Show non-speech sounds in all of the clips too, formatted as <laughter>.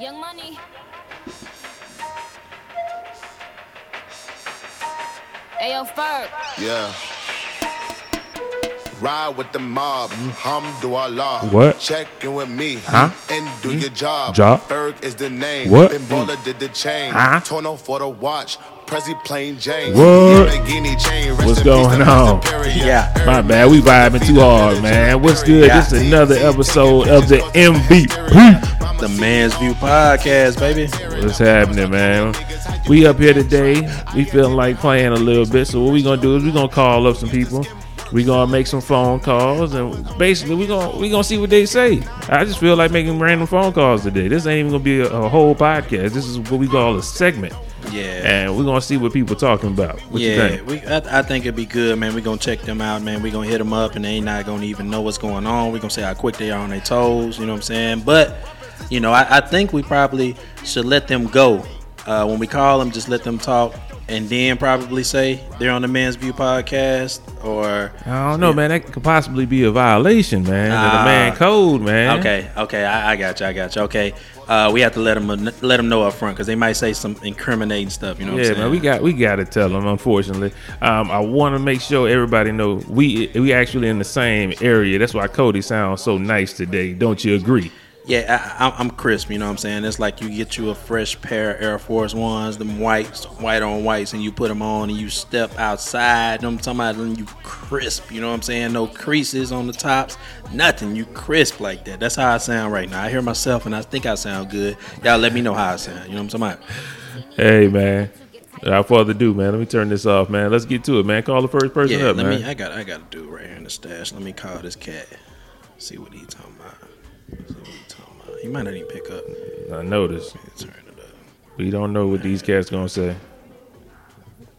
Young Money. Ayo, Ferg. Yeah. Ride with the mob, hamdulillah. What? Check in with me Huh? and do hmm? your job. Job? Berg is the name. What? Ben Baller did the chain. Huh? Torno for the watch. Prezi plain Jane. What? Lamborghini chain. What's going on? Mr. Yeah. My bad, we vibing too hard, man. What's good? This is another episode of the MVP. The Man's View Podcast, baby. What's happening, man? We up here today. We feeling like playing a little bit. So what we gonna do is we gonna call up some people. We gonna make some phone calls and basically we gonna we gonna see what they say. I just feel like making random phone calls today. This ain't even gonna be a, a whole podcast. This is what we call a segment, Yeah. and we're gonna see what people talking about. What you yeah, think? we. I, I think it'd be good, man. We're gonna check them out, man. We're gonna hit them up, and they not gonna even know what's going on. We're gonna say how quick they are on their toes. You know what I'm saying? But, you know, I, I think we probably should let them go uh, when we call them. Just let them talk, and then probably say they're on the Man's View Podcast, or I don't know, man. That could possibly be a violation, man. Ah. the man code, man. Okay, okay, I, I got you, I got you. Okay, uh, we have to let them let them know up front because they might say some incriminating stuff. You know what Yeah, I'm saying? man, we got we got to tell them. Unfortunately, um, I want to make sure everybody know we we actually in the same area. That's why Cody sounds so nice today. Don't you agree? Yeah, I, I'm- I'm crisp. You know what I'm saying? It's like you get you a fresh pair of Air Force Ones, them whites, white on whites, and you put them on and you step outside. I'm talking about you crisp. You know what I'm saying? No creases on the tops, nothing. You crisp like that. That's how I sound right now. I hear myself and I think I sound good. Y'all let me know how I sound. You know what I'm talking about? Hey, man. Without further ado, man, let me turn this off, man. Let's get to it, man. Call the first person Yeah, up, let man. me. I got. I got to do right here in the stash. Let me call this cat. See what he's talking about. See what he talking about. He might not even pick up. I noticed. Turn it up. We don't know what these cats gonna say.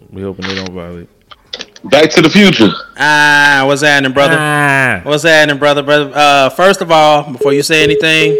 We hoping they don't violate. Back to the future. Ah, what's happening, brother? Ah, What's happening, brother? Brother. Uh, first of all, before you say anything,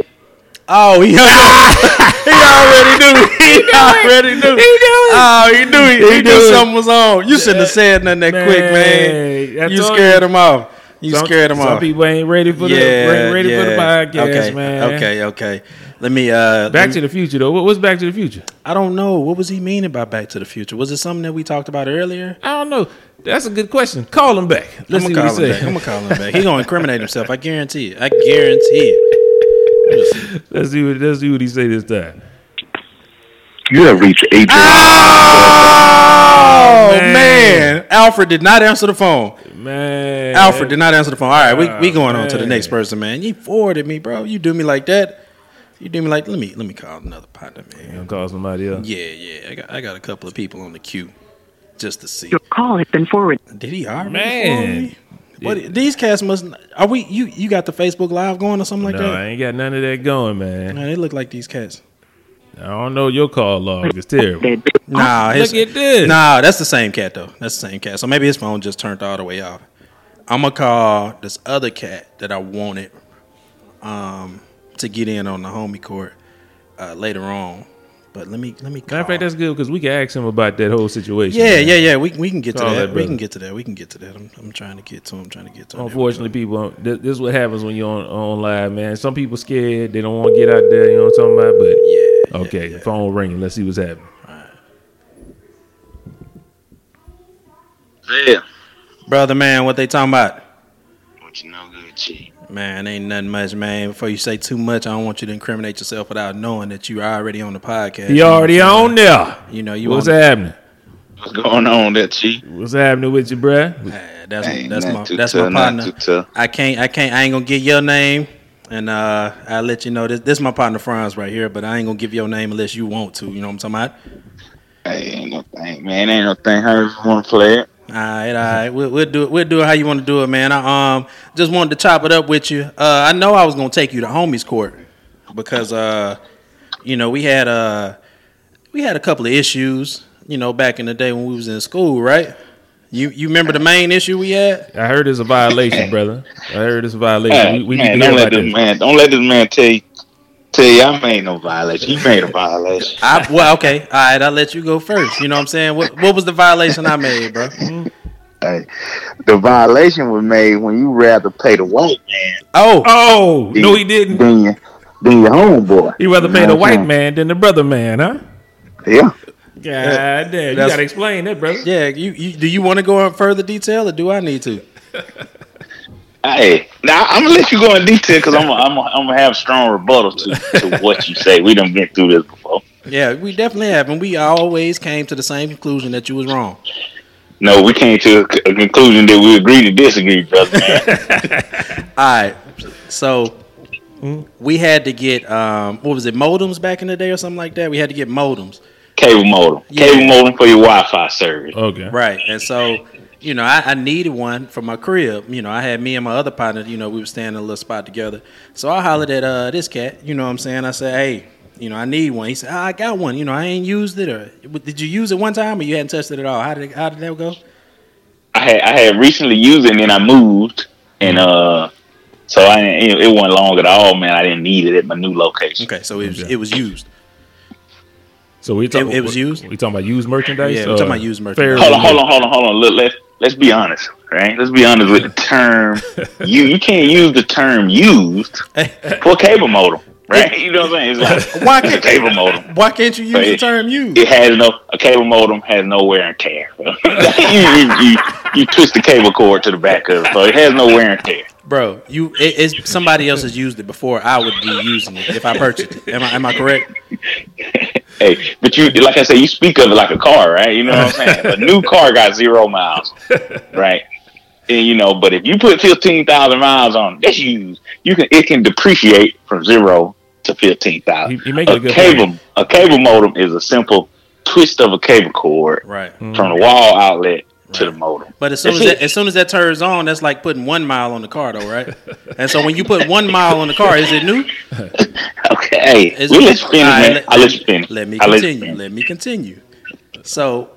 oh, he, <laughs> he already knew. He already knew. He knew. Oh, he knew. He, he, He knew knew something was on. You shouldn't have said nothing that quick, man. I You told scared him off. You Some- scared him off. Some off. people ain't ready for the ain't ready for the podcast, okay, man. Okay, okay. Let me. Uh, Back let to me- the future, though. What- What's Back to the Future? I don't know. What was he meaning by Back to the Future? Was it something that we talked about earlier? I don't know. That's a good question. Call him back. Let's I'm see gonna what call he him back. I'm gonna call him back. He gonna incriminate himself. I guarantee it. I guarantee it. <laughs> Let's see what let's see what he say this time. You have reached Adrian. Oh, oh man. man. Alfred did not answer the phone. Man, Alfred did not answer the phone. All right, we, we Oh, going on to the next person, man. You forwarded me, bro. You do me like that. You do me like let me let me call another partner, man. You gonna call somebody else. Yeah, yeah. I got I got a couple of people on the queue just to see. Your call has been forwarded. Did he already Man. forward me? What these cats must are we you you got the Facebook live going or something like No, that? I ain't got none of that going, man. Man, they look like these cats. I don't know your call log. It's terrible. Nah, his, Look at this. Nah, that's the same cat though. That's the same cat. So maybe his phone just turned all the way off. I'm gonna call this other cat that I wanted um, to get in on the homie court uh, later on. But let me let me call. Matter of fact, that's good because we can ask him about that whole situation. yeah, man. yeah, yeah. We, we can get to that. that we can get to that. We can get to that. I'm, I'm trying to get to him. Trying to get to him. Unfortunately, people, this, this is what happens when you're on, on live, man. Some people scared. They don't want to get out there. You know what I'm talking about? But Yeah. Okay, yeah, yeah. phone ringing. Let's see what's happening. Yeah. Brother, man, what they talking about? What you know good, G. Man, ain't nothing much, man. Before you say too much, I don't want you to incriminate yourself without knowing that you are already on the podcast. He already on there. You know, you What's want happening? What's going on there, G? What's happening with you, bruh? Uh, that's Ain't that's nothing my too that's my partner. I can't I can't I ain't gonna get your name, and uh, I'll let you know this this my partner Franz right here. But I ain't gonna give your name unless you want to. You know what I'm talking about? Hey, ain't no thing, man. Ain't no thing. How you want to play it? All right, all right. We'll, we'll do it. We'll do it how you want to do it, man. I um just wanted to chop it up with you. Uh, I know I was gonna take you to homies court because uh, you know, we had uh we had a couple of issues. You know, back in the day when we was in school, right? You you remember the main issue we had? I heard it's a violation, brother. I heard it's a violation. Hey, we we man, need to don't let about this this. man. Don't let this man tell you. Tell you I made no violation. He made a violation. I well, okay, all right. I'll let you go first. You know what I'm saying? What what was the violation I made, bro? Mm-hmm. Hey, the violation was made when you rather pay the white man Oh, Oh no, he didn't. than you. than your homeboy. You rather You pay know the white man than the brother man, huh? Yeah. God damn, you gotta explain that, brother. Yeah, you, you do you want to go in further detail or do I need to? Hey, now I'm gonna let you go in detail because I'm gonna, I'm gonna, I'm gonna have strong rebuttal to, to what you say. We done been through this before. Yeah, we definitely have, and we always came to the same conclusion that you was wrong. No, we came to a conclusion that we agree to disagree, brother. <laughs> All right, so we had to get um, what was it, modems back in the day or something like that. We had to get modems, Cable modem, Yeah. cable modem for your Wi-Fi service. Okay. right? And so, you know, I, I needed one for my crib. You know, I had me and my other partner. You know, we were staying in a little spot together. So I hollered at uh, this cat. You know what I'm saying? I said, hey. You know, I need one. He said, "Ah, "I got one. You know, I ain't used it, or did you use it one time, or you hadn't touched it at all? How did it, how did that go? I had I had recently used it and then I moved and uh, so I it, it wasn't long at all, man. I didn't need it at my new location. Okay, so it was Okay. it was used. So we talking. It- it was used? We talking about used merchandise. Yeah, we're talking uh, about used merchandise. Hold on, hold on, hold on, hold on. Look, let's let's be honest, right? Let's be honest with the term. <laughs> you you can't use the term used for cable modem, right? You know what I'm saying? It's like Why can't cable modem. why can't you use the term used? It has no a cable modem has no wear and tear. <laughs> you, you, you, you twist the cable cord to the back of it, so it has no wear and tear. Bro, you it, it's somebody else has used it before. I would be using it if I purchased it. Am I am I correct? Hey, but you like I said, you speak of it like a car, right? You know what I'm saying? <laughs> A new car got zero miles, right? And you know, but if you put fifteen thousand miles on, it, that's used. You can it can depreciate from zero to fifteen thousand. He- he making A a good cable a cable modem is a simple twist of a cable cord Right. Mm-hmm. from the wall outlet to the modem. But as soon as that, as soon as that turns on, that's like putting one mile on the car, though, right? and so when you put one mile on the car, is it new? <laughs> Okay, Is we'll it- let you finish, All right, man. I'll let you finish. Let me I'll continue. finish. Let me continue. So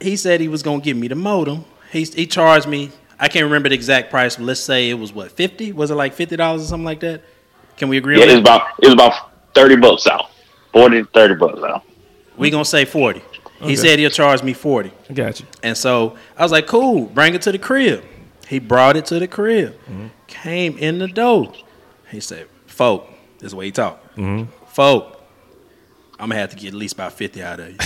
he said he was gonna give me the modem. He he charged me. I can't remember the exact price, but let's say it was what fifty. Was it like fifty dollars or something like that? Can we agree Yeah, on it's that? about it's about thirty bucks out, forty to thirty bucks out. We gonna say forty. He Okay. said he'll charge me forty. I got you. And so I was like, cool, bring it to the crib. He brought it to the crib. Mm-hmm. Came in the door. He said, folk, this is the way he talked. Mm-hmm. Folk, I'm gonna have to get at least about 50 out of you.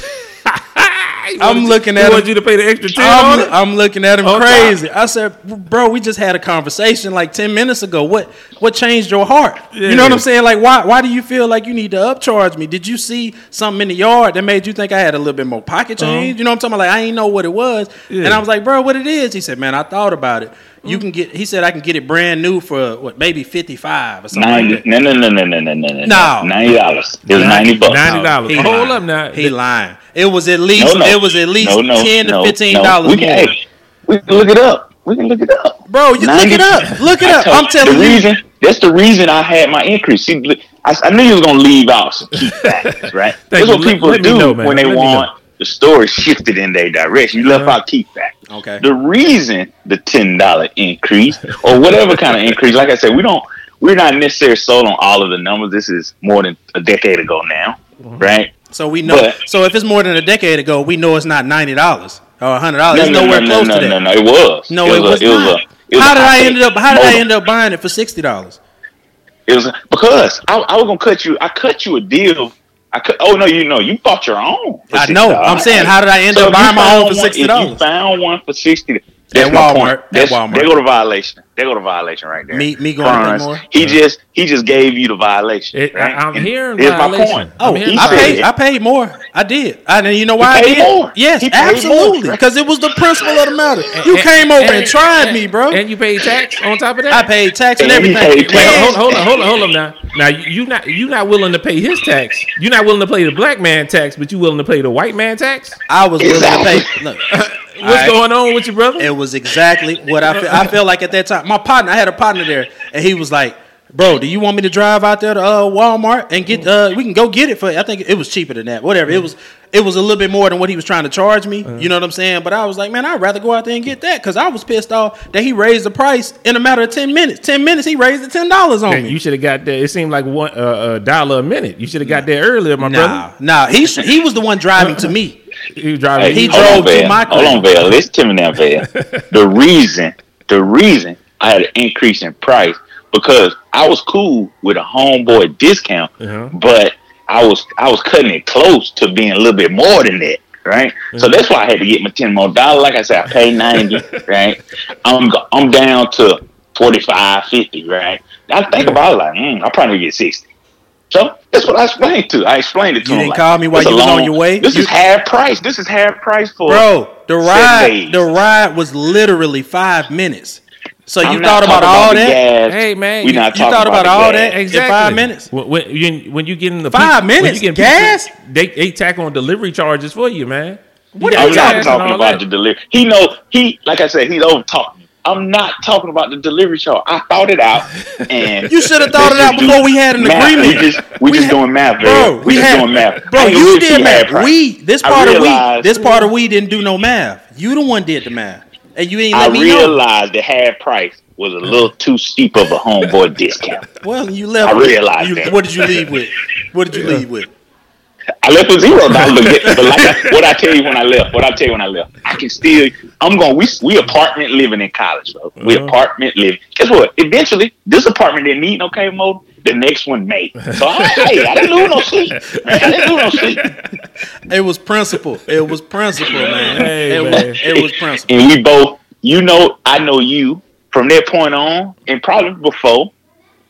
I'm looking He at want him. you to pay the extra ten I'm. I'm looking at him crazy. I said, bro, we just had a conversation like 10 minutes ago. What what changed your heart? You know what I'm saying? Like, why why do you feel like you need to upcharge me? Did you see something in the yard that made you think I had a little bit more pocket change? You know what I'm talking about? Like, I ain't know what it was. Uh-huh. Yeah. And I was like, bro, what it is? He said, man, I thought about it. You can get, he said, I can get it brand new for what, maybe 55 or something like Ninety? that. No, no, no, no, no, no, no, no. No. ninety dollars. It was ninety bucks. Ninety dollars. He Hold lying. up now. He lying. It was at least, No, no. it was at least No, no, 10 to no, 15 no. dollars We more. can, hey, we can look it up. We can look it up. Bro, you look it up. Look it up. I'm you, telling the you. reason. That's the reason I had my increase. See, I, I knew you was gonna leave out some key factors, right? <laughs> That's what Let- people let me do know, when they Let me want know. The story shifted in their direction. You left Uh-huh. out key factors. Okay. The reason the ten dollar increase or whatever kind of increase, like I said, we don't. We're not necessarily sold on all of the numbers. This is more than a decade ago now, right? So we know. But- so if it's more than a decade ago, we know it's not ninety dollars or hundred dollars. No, It's no, nowhere no, close no, to that. no, no. It was. No, it was. it was not. a. It how did I end up? How did I end up buying it for sixty dollars? It was because I, I was gonna cut you. I cut you a deal. I cut. Oh no, you know, you bought your own. I know. $60. I'm saying, how did I end So up buying my own for sixty If you found one for sixty, that's At my Walmart, point. at That's, Walmart. They go to violation. They go to violation right there. Me- me going to pay Franz, more? He just he just gave you the violation. It- I- right? I'm And hearing here's my violation. point. I'm Oh, I said- paid. I paid more. I did. I, and you know why I paid did? more. Yes, He paid absolutely. Because it was the principle of the matter. You came over and, tried me, bro. And you paid tax on top of that. I paid tax and And everything. paid Wait, hold, hold on, hold on, hold on now. Now you you not you not willing to pay his tax. You're not willing to pay the black man tax, but you willing to pay the white man tax. I was willing to pay. Look, <laughs> What's Alright. going on with you, brother? It was exactly what I feel. I feel like at that time, my partner, I had a partner there, and he was like, "Bro, do you want me to drive out there to uh, Walmart and get? Uh, we can go get it for. I think it was cheaper than that. Whatever. It was. It was a little bit more than what he was trying to charge me. You know what I'm saying? But I was like, man, I'd rather go out there and get that because I was pissed off that he raised the price in a matter of ten minutes. Ten minutes, he raised it ten dollars on Man, me. you should have got that. It seemed like one uh, a dollar a minute. You should have got there earlier, my Nah, brother. nah. He sh- he was the one driving to me. <laughs> He was driving. He hold on, drove to Val. my Hold crib. on, Val. Listen to me now, Val. <laughs> the reason, the reason I had an increase in price because I was cool with a homeboy discount, Uh-huh. but I was I was cutting it close to being a little bit more than that, right? So Mm-hmm. that's why I had to get my ten more dollars. Like I said, I paid ninety, <laughs> right? I'm I'm down to 45, 50, right? I think about it like, mm, I probably get sixty. So that's what I explained to. I explained it to You him. didn't like, call me while you was on your way? This You- is half price. This is half price for Bro, the ride the ride was literally five minutes. So you I'm thought about all the that? Hey, man, we you- not You thought about the all gas. that Exactly. in five minutes? When, when you when you get in the Five when minutes? you get Gas? they they tack on delivery charges for you, man. What You are you gas not talking about that. the delivery. He know he like I said, he's over talking. I'm not talking about the delivery charge. I thought it out, <laughs> and You should have thought it out before we had an math. agreement. We just we, just had- doing math, bro. bro. We, We, just had, doing math. bro. You did see math. price. We this part of we this part of we didn't do no math. You the one did the math, and you ain't I me know. realized the half price was a little too steep of a homeboy <laughs> discount. Well, you left. I realized you- that. What did you leave with? What did you leave with? I left with zero dollars, but, but like I, <laughs> what I tell you when I left, what I tell you when I left, I can still. I'm going. We we apartment living in college, bro. We Uh-huh. apartment living. Guess what? Eventually, this apartment didn't need no cable modem. The next one may. <laughs> So I, hey, I didn't lose no sleep. I didn't lose no sleep. <laughs> It was principle. It was principle, man. Hey, it, man. Was, it was principle. And we both, you know, I know you from that point on, and probably before,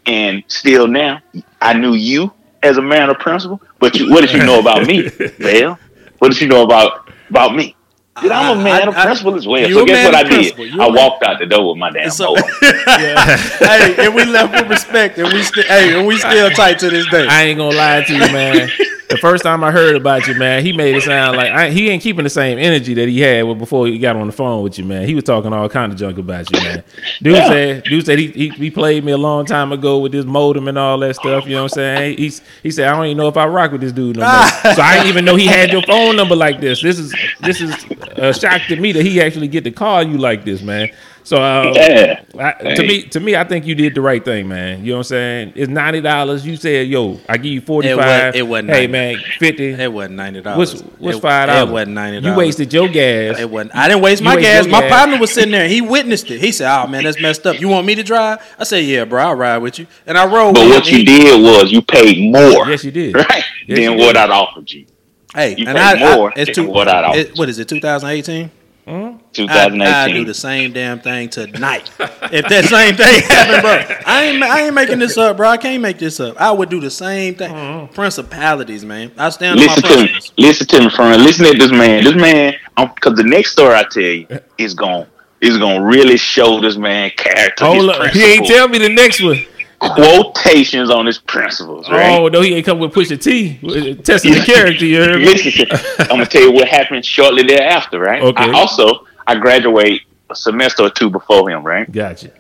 and still now. I knew you as a man of principle, but you, what did you know about me? <laughs> Well, what did you know about about me? Dude, I'm a man I- of I- principle as well. So guess what I did? principle. You a I man- walked out the door with my damn So- motor. <laughs> hey, and we left with respect, and we still, hey, and we still tight to this day. I ain't gonna lie to you, man. The first time I heard about you, man, he made it sound like I, he ain't keeping the same energy that he had before he got on the phone with you, man. He was talking all kind of junk about you, man. Dude Yeah. said, dude said he, he he played me a long time ago with this modem and all that stuff. You know what I'm saying? He's he said I don't even know if I rock with this dude no more. <laughs> so I didn't even know he had your phone number like this. This is this is a shock to me that he actually get to call you like this, man. So uh, Yeah. I, to me, to me, I think you did the right thing, man. You know what I'm saying? It's ninety dollars. You said, "Yo, I give you forty five. it wasn't Hey, 90. man, fifty. It wasn't ninety dollars. What's what's five dollars? It wasn't ninety You wasted your gas. It wasn't. I didn't waste You my gas. My gas. partner was sitting there. and He witnessed it. He said, "Oh man, that's messed up. You want me to drive?" I said, "Yeah, bro, I'll ride with you." And I rode. But with what you did was you paid more, Yes, you did. right, Yes, than did. what I'd offered you. Hey, you and paid I, more I, it's two, what I'd offered it, What is it? 2018. I, 2018. I do the same damn thing tonight. if that same thing <laughs> happened, bro, I ain't I ain't making this up, bro. I can't make this up. I would do the same thing. Mm-hmm. Principalities, man. I stand on my listen to me. Listen to me, friend. Listen to this man. This man, because the next story I tell you is going is going to really show this man character. Hold his up, he ain't tell me the next one. Quotations on his principles. Right? Oh no, he ain't come with Pusha T uh, testing the <laughs> character. You heard me? Listen, I'm gonna tell you what happened shortly thereafter. Right? Okay. I also I graduate a semester or two before him. Right? Gotcha.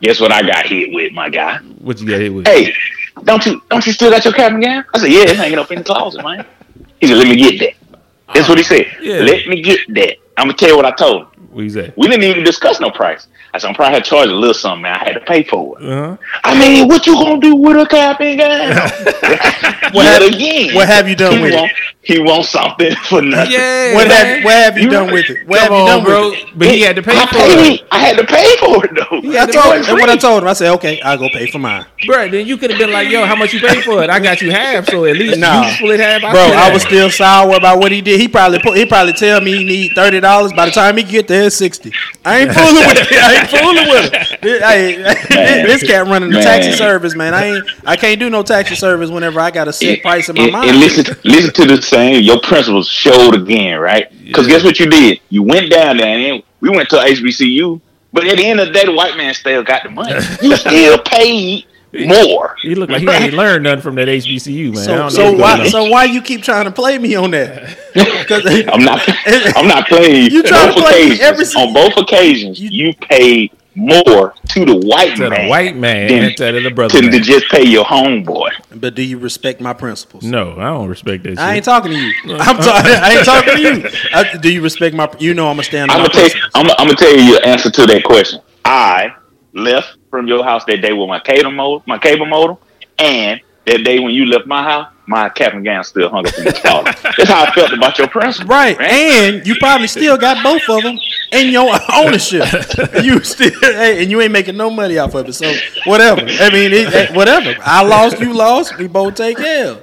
Guess what I got hit with, my guy? What you got hit with? Hey, don't you don't you still got your cap and gown? I said, yeah, it's hanging up in the closet, man. He said, let me get that. That's what he said. Yeah. Let me get that. I'm gonna tell you what I told him. What you say? We didn't even discuss no price. I said, I'm probably had to charge a little something, man. I had to pay for it. Uh-huh. I mean, what you gonna do with a cap and gown? What Yet have- again. what have you done with it? Want, He wants <laughs> something for nothing. Yeah. What man. have what have you You done with it? What Come have you done bro. with it? But he had to pay I for paid. it, I had to pay for it though. had I told him, and what I told him, I said, "Okay, I'll go pay for mine." bro. Then you could have been like, "Yo, how much you pay for it? I got you half, so at least Nah. you split half." Bro, I was still sour about what he did. He probably put, he probably tell me he need thirty dollars. By the time he get there, it's sixty. I ain't <laughs> fooling with it. I ain't fooling with it. This, hey, this cat running the taxi service, man. I ain't. I can't do no taxi service whenever I got a set price in my and, mind. and listen, listen to the same. Your principles showed again, right? Because Yeah. guess what you did? You went down there and we went to HBCU. But at the end of the day, the white man still got the money. You <laughs> still paid more. He looked like he ain't learned nothing from that HBCU, man. So so why so why you keep trying to play me on that? <laughs> 'Cause- I'm not. <laughs> I'm not playing. You try to both play occasions, every on both occasions. You- You, paid more to the white to man the white man than, instead of the brother than to just pay your homeboy. but do you respect my principles? No, I don't respect that shit. I ain't talking to you. I'm talking. <laughs> I ain't talking to you. I, do you respect my? You know I'm gonna stand I'm gonna tell. You. I'm, I'm gonna tell you your answer to that question. I left from your house that day with my cable modem, my cable modem, and that day when you left my house, my cap and gown still hung up in the closet. That's how I felt about your principle. Right. And you probably still got both of them. in your ownership. <laughs> you still, hey, and you ain't making no money off of it. So whatever. I mean, it, eh, whatever. I lost, you lost. We both take care.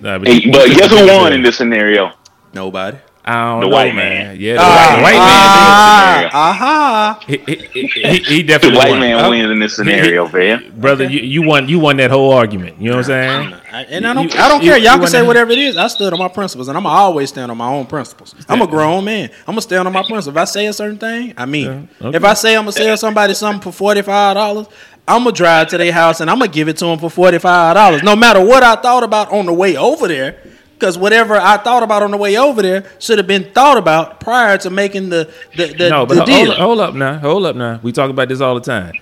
Nah, but, Hey, but guess who won in this scenario? Nobody. I The know, white man. man. Yeah, the Ah, white, the white ah, Aha. man. He, he, he, he The white won. man Uh, wins in this scenario, man. brother. You, you won. You won that whole argument. You know what I'm saying? I, and I don't, You- I don't you- care. you Y'all can wanna- say whatever it is. I stood on my principles, and I'm always stand on my own principles. I'm a grown man. I'm gonna stand on my principles. If I say a certain thing, I mean. Yeah, okay. If I say I'm gonna sell somebody something for forty five dollars, I'm gonna drive to their house and I'm gonna give it to them for forty five dollars, no matter what I thought about on the way over there. Because whatever I thought about on the way over there should have been thought about prior to making the the, the, no, but the deal. hold, up, hold up now. Hold up now. We talk about this all the time.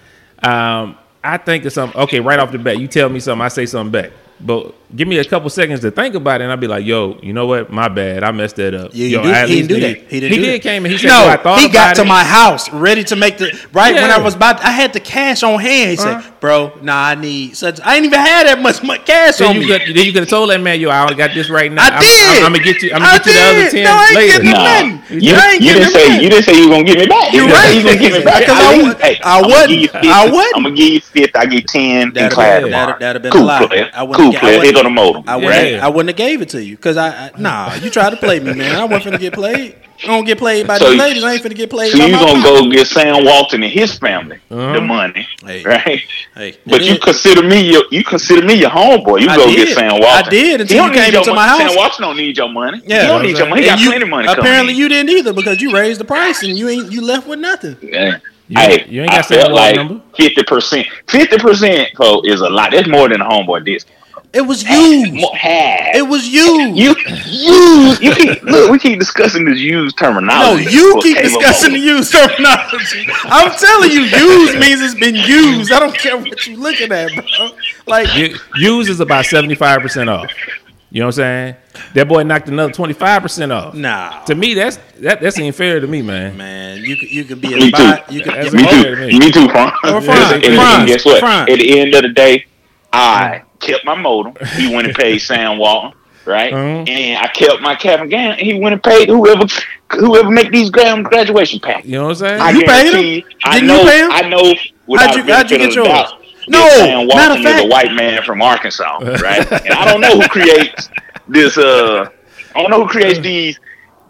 Um, I think it's something. Okay, right off the bat, you tell me something, I say something back. But give me a couple seconds to think about it, and I'll be like, "Yo, you know what? My bad. I messed that up." Yeah, Yo, he, did, he didn't do nigga- that. He didn't. He do did that. came and he said, "No." I thought he got to it." my house ready to make the right when I was about. I had the cash on hand. He Uh-huh. said, "Bro, nah, I need such. I ain't even had that much, much cash Then on you, me." could, then you could have told that man, "Yo, I only got this right now. I I'm, did. I'm, I'm gonna get you. I'm gonna get you the other did. ten No, I ain't later." getting Nah, nothing. you, I ain't you didn't say nothing. you didn't say you were gonna give me back. You're You right. You gonna give me back? I, I wouldn't- I wouldn't. Gonna give you 50. I wouldn't. I'm gonna give you fifty. I get ten in That'd class been- tomorrow. that'd- that'd been a cool player. Cool player. Here wouldn't- go the modem. I wouldn't. I wouldn't have gave it to you because I, I nah. You tried to play me, man. I wasn't finna get played. I don't get played by So these ladies. I ain't finna get played. So by you my gonna mama. go get Sam Walton and his family Uh-huh. the money, Hey. right? Hey, But it you is- consider me your you consider me your homeboy. You I go did. get Sam Walton. I did until He you came your into my money. house. Sam Walton don't need your money. Yeah. he don't need your money. He And got you- plenty of money. coming Apparently, in. you didn't either because you raised the price and you ain't you left with nothing. Yeah. You, hey, you ain't I got Sam felt like fifty percent. Fifty percent, folks, is a lot. That's more than a homeboy discount. It was used. It was used. You use you keep look. We keep discussing this used terminology. no, you keep cable discussing the used terminology. I'm telling you, used means it's been used. I don't care what you're looking at, bro. Like, used is about seventy five percent off. You know what I'm saying? That boy knocked another twenty five percent off. nah, To me, that's that that ain't fair to me, man. man, you could you could be Me a buy, too. you could That's you Me okay could- to too. me. Me too, Franz. Or <laughs> And- Franz, and, and guess what? Franz. At the end of the day, I kept my modem. He went and paid Sam Walton, right? Mhm. And I kept my Kevin Gann. He went and paid whoever whoever make these graduation packs. You know what I'm saying? I You paid him? I Didn't you know. pay him? I know. How'd you- how'd you get yours? doubt, No, Sam matter of Walton is a white man from Arkansas, right? and I don't know who <laughs> creates this. Uh, I don't know who creates these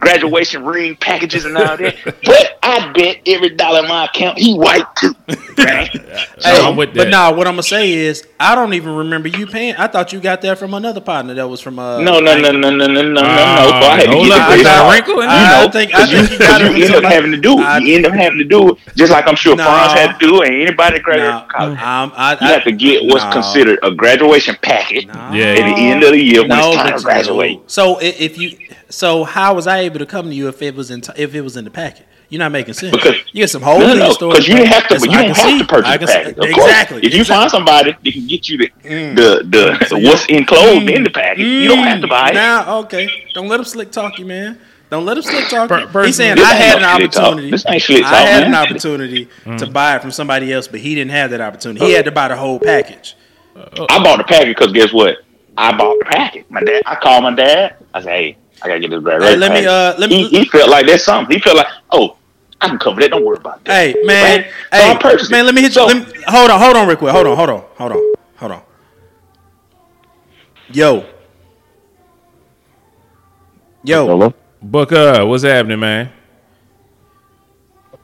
graduation ring packages and all that. <laughs> But I bet every dollar in my account he white too, <laughs> right? So Hey, I'm with but that. nah, what I'm gonna say is, I don't even remember you paying. I thought you got that from another partner that was from. Uh, No, no, no, no, no, no, no, no. So Ah, I had to get the I got wrinkle in You know, I think- I because you, think you got you from end up somebody- having to do it. I- You end up having to do it, just like I'm sure Nah. Franz had to do it, and anybody that graduated Nah, college. um, I, You I, have to get what's nah. considered a graduation package Nah. Yeah. at the end of the year when No, it's time to graduate. So if you, so how was I able to come to you if it was in t- if it was in the packet? You're not making sense. Because- you get some holes No, in no, your because you didn't have to. That's- You don't have see. to purchase I the can package. Of exactly. course, if you exactly. find somebody that can get you the Mm. the the So what's you- enclosed in the package, you don't have to Mm, buy it. Now, okay. Don't let him slick talk you, man. Don't let him slick talk you. Per- He's saying I had an no slick talk. opportunity. This ain't slick I had an opportunity to buy it from somebody else, but he didn't have that opportunity. He had to buy the whole package. I bought the package because guess what? I bought the package. My dad. I called my dad. I said, "Hey, I gotta get this graduation." Hey, let me, uh, let me- He, he felt like there's something. He felt like, oh, I can cover that. Don't worry about that. Hey, man. Right? Hey, I purchased man, let me hit So- you. Let me, hold on, hold on, real quick. Hold on, hold on, hold on, hold on. Yo. Yo. Hello? Book up. What's happening, man?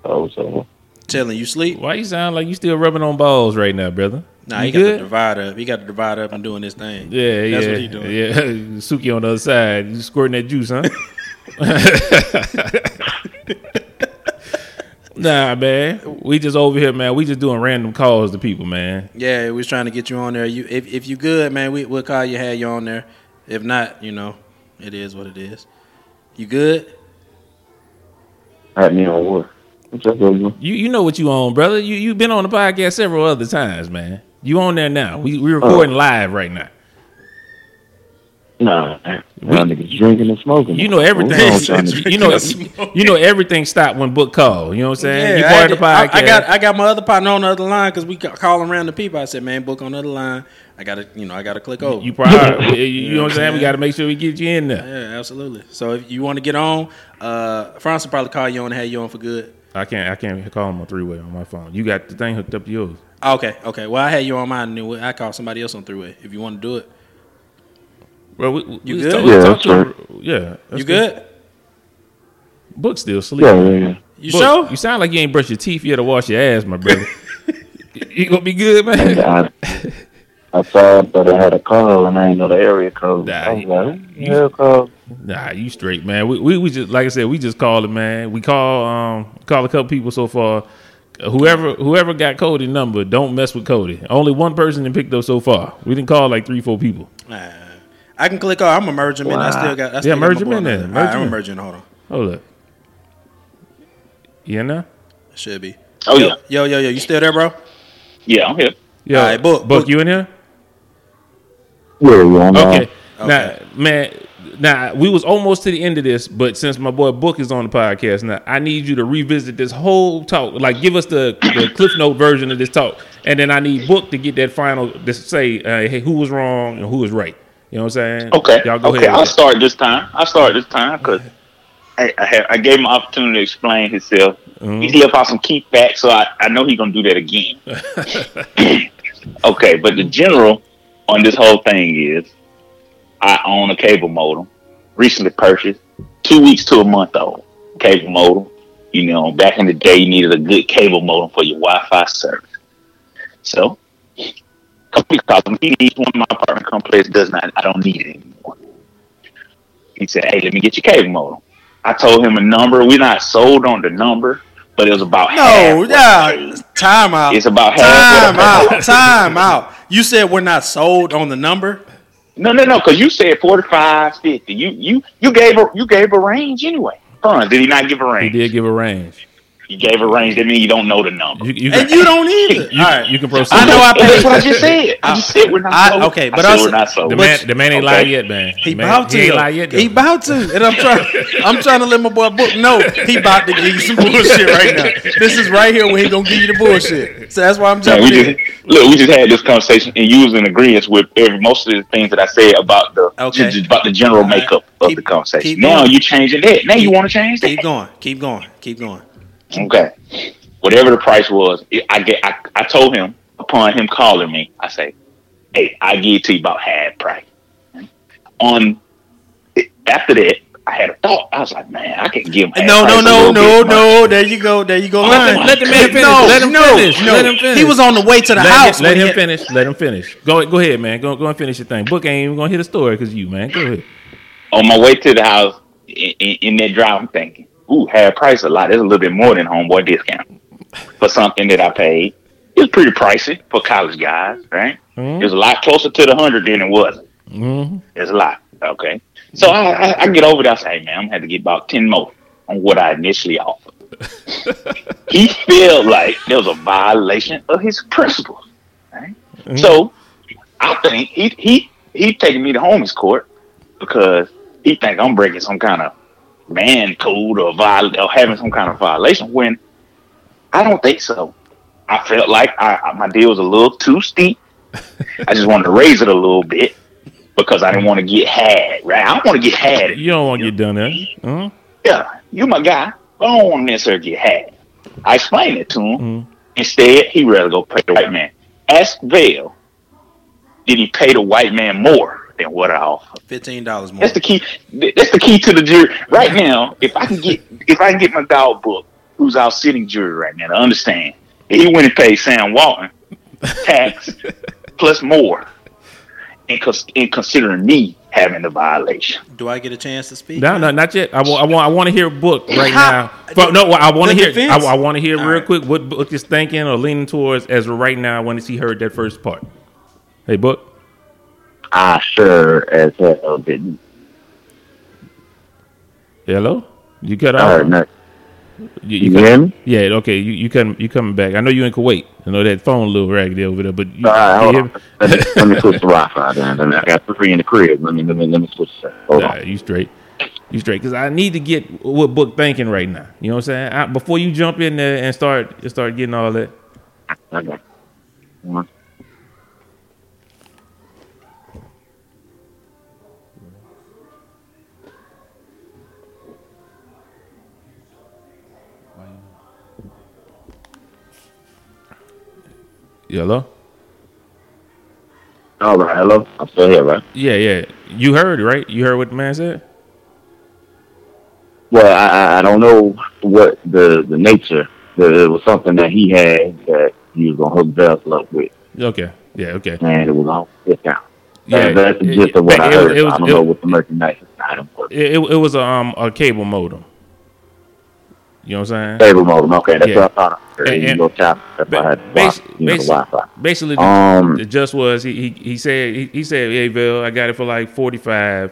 Oh, so Telling you sleep? Why you sound like you still rubbing on balls right now, brother? Nah, you he got the good? divider up. He got the divider up and doing this thing. Yeah, yeah, That's what he doing. yeah. <laughs> Suki on the other side, you squirting that juice, huh? <laughs> nah, man. We just over here, man. We just doing random calls to people, man. Yeah, we was trying to get you on there. You, if if you good, man, we we'll call you. Have you on there? If not, you know, it is what it is. You good? I had me on what? What's up, bro? You you know what you on, brother. You you've been on the podcast several other times, man. You on there now. We we recording live right now. Nah, man. Y'all niggas drinking and smoking. You know everything. What's y'all <laughs> know you know everything stopped when book called. You know what I'm saying? you I, part of the podcast. I, got I got my other partner on the other line because we ca- calling around the people. I said, man, book on the other line. I gotta, you know, I gotta click over. you probably <laughs> you, you know what I'm saying? We got to make sure we get you in there. yeah, absolutely. So if you want to get on, uh, France will probably call you on and have you on for good. I can't I can't call him on three way on my phone. You got the thing hooked up to yours. Okay, okay. Well, I had you on mine, and I called somebody else on three way. If you want to do it, Well, we, we You was good? talk- Yeah, that's to him. Yeah, that's you good? Book still asleep. Yeah, yeah, yeah. You Book, sure? You sound like you ain't brushed your teeth You yet or wash your ass, my brother. <laughs> you gonna be good, man. I, I saw that I had a call and I didn't know the area code. Nah, I was you- like, yeah, code. Nah, you straight, man. We, we we just like I said, we just called it, man. We call um call a couple people so far. Whoever whoever got Cody number, don't mess with Cody. Only one person that picked up so far. We didn't call like three, four people. Nah. I can click on. I'm gonna merge them in. I still got. I still Yeah, got merge my in there. Merge right, I'm in. merging. Hold on. Hold up. You know? Should be. Oh yo, yeah, Yo, yo, yo. You still there, bro? yeah, I'm here. Yeah. All right, book- book, book. you in here? Yeah, yeah, I'm Okay. on. Now, man, now we was almost to the end of this, but since my boy Book is on the podcast now, I need you to revisit this whole talk. Like, give us the, the Cliff Note version of this talk, and then I need Book to get that final to say, uh, hey, who was wrong and who was right. You know what I'm saying? Okay. y'all go okay. I'll start this time. I'll start this time because I, I, I gave him an opportunity to explain himself. Mm-hmm. He left out some key facts, so I, I know he's gonna do that again. <laughs> okay, but the general on this whole thing is I own a cable modem, recently purchased, two weeks to a month old cable modem. You know, back in the day, you needed a good cable modem for your Wi-Fi service. So, company called him. He needs one. My apartment complex does not. I don't need it anymore. He said, "Hey, let me get your cable modem." I told him a number. We're not sold on the number, but it was about No, yeah. Time out. It's about half. Time what I paid. out. Time out. You said we're not sold on the number. No, no, no, because you said 45, 50. You you you gave a you gave a range anyway. Fun. Did he not give a range? He did give a range. You gave a range. That means you don't know the number. You, you, And you don't <laughs> either. you, All right. you can proceed. I know I And <laughs> that's paid. what I just said. I just said we're not I- sold. okay, I but said also- we're not sold. the man, the man ain't Okay. lied yet, man. He man, about to. He ain't though. lied yet. He though. about to, and I'm trying. <laughs> I'm trying to let my boy book know he about to give you some bullshit right now. This is right here where he gonna give you the bullshit. So that's why I'm No, jumping we in. just look. We just had this conversation, and you was in agreement with every most of the things that I said about the Okay. just about the general All right. makeup of Keep- the conversation. Now going. you changing that. Now you want to change that. Keep going. Keep going. Keep going. Okay. Whatever the price was, it- I get. I, I told him upon him calling me. I say, "Hey, I give it to you about half price." On after that, I had a thought. I was like, "Man, I can give him." half No, no, price a no, little no, no. There you go. There you go. Let Line. the- let the man finish. No, Let him no, finish. no. Let him finish. He was on the way to the Let, house. him, let when he him had- finish. Let him finish. Go go ahead, man. Go go and finish your thing. Book ain't even gonna hit a story because you, man. Go ahead. on my way to the house in, in, in that drive, I'm thinking, ooh, half price a lot. It's a little bit more than homeboy discount for something that I paid. It was pretty pricey for college guys, right? It was a lot closer to the hundred than it was. Mm-hmm. It's a lot. Okay. So I, I, I get over there. I say, hey, man, I'm gonna have to get about 10 more on what I initially offered. <laughs> he felt like there was a violation of his principles. Right? So I think he he he taking me to homies court because he think I'm breaking some kind of man code or viol- or having some kind of violation when I don't think so. I felt like I, I- my deal was a little too steep. I just wanted to raise it a little bit because I didn't want to get had. Right? I don't want to get had. You don't want to get done there. Uh-huh. Yeah, you my guy. I don't want to necessarily get had. I explained it to him. Mhm. Instead, he rather go pay the white man. Ask Vail, did he pay the white man more than what I offered? Fifteen dollars more. That's the key. That's the key to the jury. Right now, if I can get if I can get my dog book, who's our sitting jury right now, to understand, he went and paid Sam Walton tax <laughs> plus more, and, cons- in considering me having the violation. Do I get a chance to speak? No, no, not yet. I want, I want, I want to hear book right How- now. But no, I want to hear. I. I want to hear All real right. quick what book is thinking or leaning towards as of right now. When he heard that first part. Hey, book. I sure as hell didn't. Hello. You cut off. heard nothing. You, You hear me? Yeah. Okay. You you come you coming back? I know you in Kuwait. I know that phone a little raggedy over there, but you, uh, All right, hold you on. Let me, let me switch the <laughs> Wi-Fi down. I got three in the crib. Let me let me let me switch that. Hold on. you straight. You straight. Because I need to get what book thinking right now. You know what I'm saying? I, before you jump in there and start start getting all that. Okay. Hello. All right, hello. I'm still here, right? Yeah, yeah. You heard right? You heard what the man said. Well, I, I- don't know what the the nature. The, it was something that he had that he was gonna hook Vessel up with, Okay. Yeah. Okay. and it was on discount. Yeah, Yeah, that's the it- gist of what it- I heard. it was- I don't it- know what the merchandise item was. It, it, it was a um a cable modem. You know what I'm saying? Stable modem. Okay, that's Yeah. what I thought. And- you and- go tap. That's I had to you know, the basi- Wi-Fi. Basically, Um, the just was he, he he said he, he said, "Hey, Bill, I got it for like 45."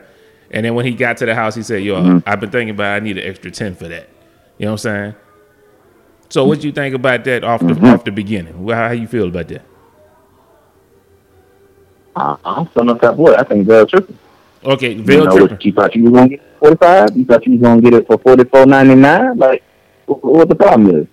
And then when he got to the house, he said, "Yo, Mm-hmm. I've been thinking about it. I need an extra 10 for that." You know what I'm saying? So, what do you think about that off the Mm-hmm. off the beginning? Well, how you feel about that? I, I'm still not that boy. I think they're tripping. Okay, You Bill know, tripping. you thought you was gonna get forty five? You thought you was gonna get it for forty four ninety nine? Like, what the problem is?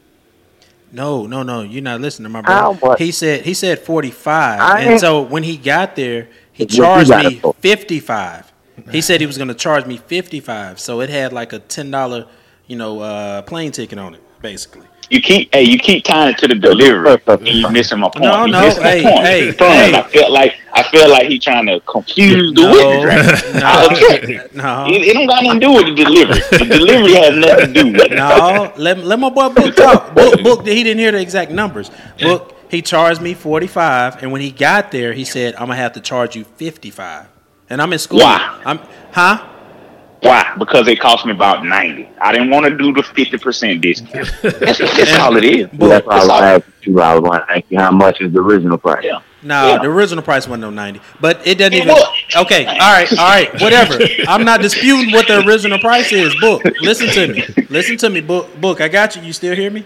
No, no, no. You're not listening to my brother. He said he said 45, I and so when he got there, he charged me 55. He said he was going to charge me 55, so it had like a ten dollar, you know, uh, plane ticket on it, basically. You keep, hey, you keep tying it to the delivery, and you missing my point. No, You no, missing my hey, point. hey, Fun. hey. I feel like I feel like he trying to confuse the No, witness. Right? <laughs> no, Okay. no. It, it don't got nothing to do with the delivery. The <laughs> delivery has nothing to do with it. No, let, let my boy Book talk. Book, Book, he didn't hear the exact numbers. Book, he charged me 45, and when he got there, he said, I'm going to have to charge you 55. And I'm in school. Why? I'm, huh? Why? Because it cost me about ninety. I didn't want to do the fifty percent discount. That's, that's all it is. Well, that's why all- I asked you. I was going to ask you how much is the original price. Yeah. No, Yeah. the original price wasn't no 90. But it doesn't It even. was. Okay, all right, all right, whatever. I'm not disputing what the original price is. Book, listen to me. Listen to me, Book. Book, I got you. You still hear me?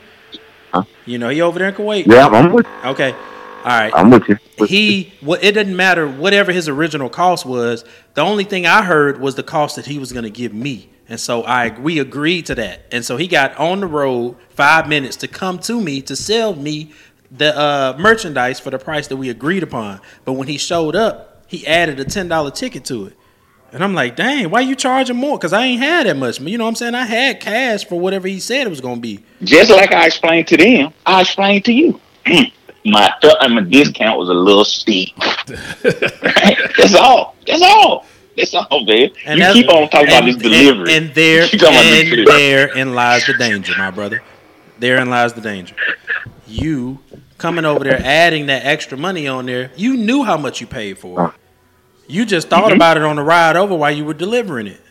Huh? You know, he over there in Kuwait. Yeah, I'm with. Okay. All right. I'm with you. He what it didn't matter whatever his original cost was. The only thing i heard was the cost that he was going to give me. And so i we agreed to that. And so he got on the road five minutes to come to me to sell me the uh, merchandise for the price that we agreed upon. But when he showed up he added a $10 ticket to it. And i'm like dang why you charging more? Because i ain't had that much. You know what i'm saying? I had cash for whatever he said it was going to be. Just like I explained to them, I explained to you. <clears throat> my I mean, discount was a little steep. right? That's all. That's all. That's all, man. you keep on talking about and- this delivery. And, and there, You talking about this and therein lies the danger, my brother. Therein lies the danger. You coming over there, adding that extra money on there. You knew how much you paid for it. You just thought Mm-hmm. about it on the ride over while you were delivering it.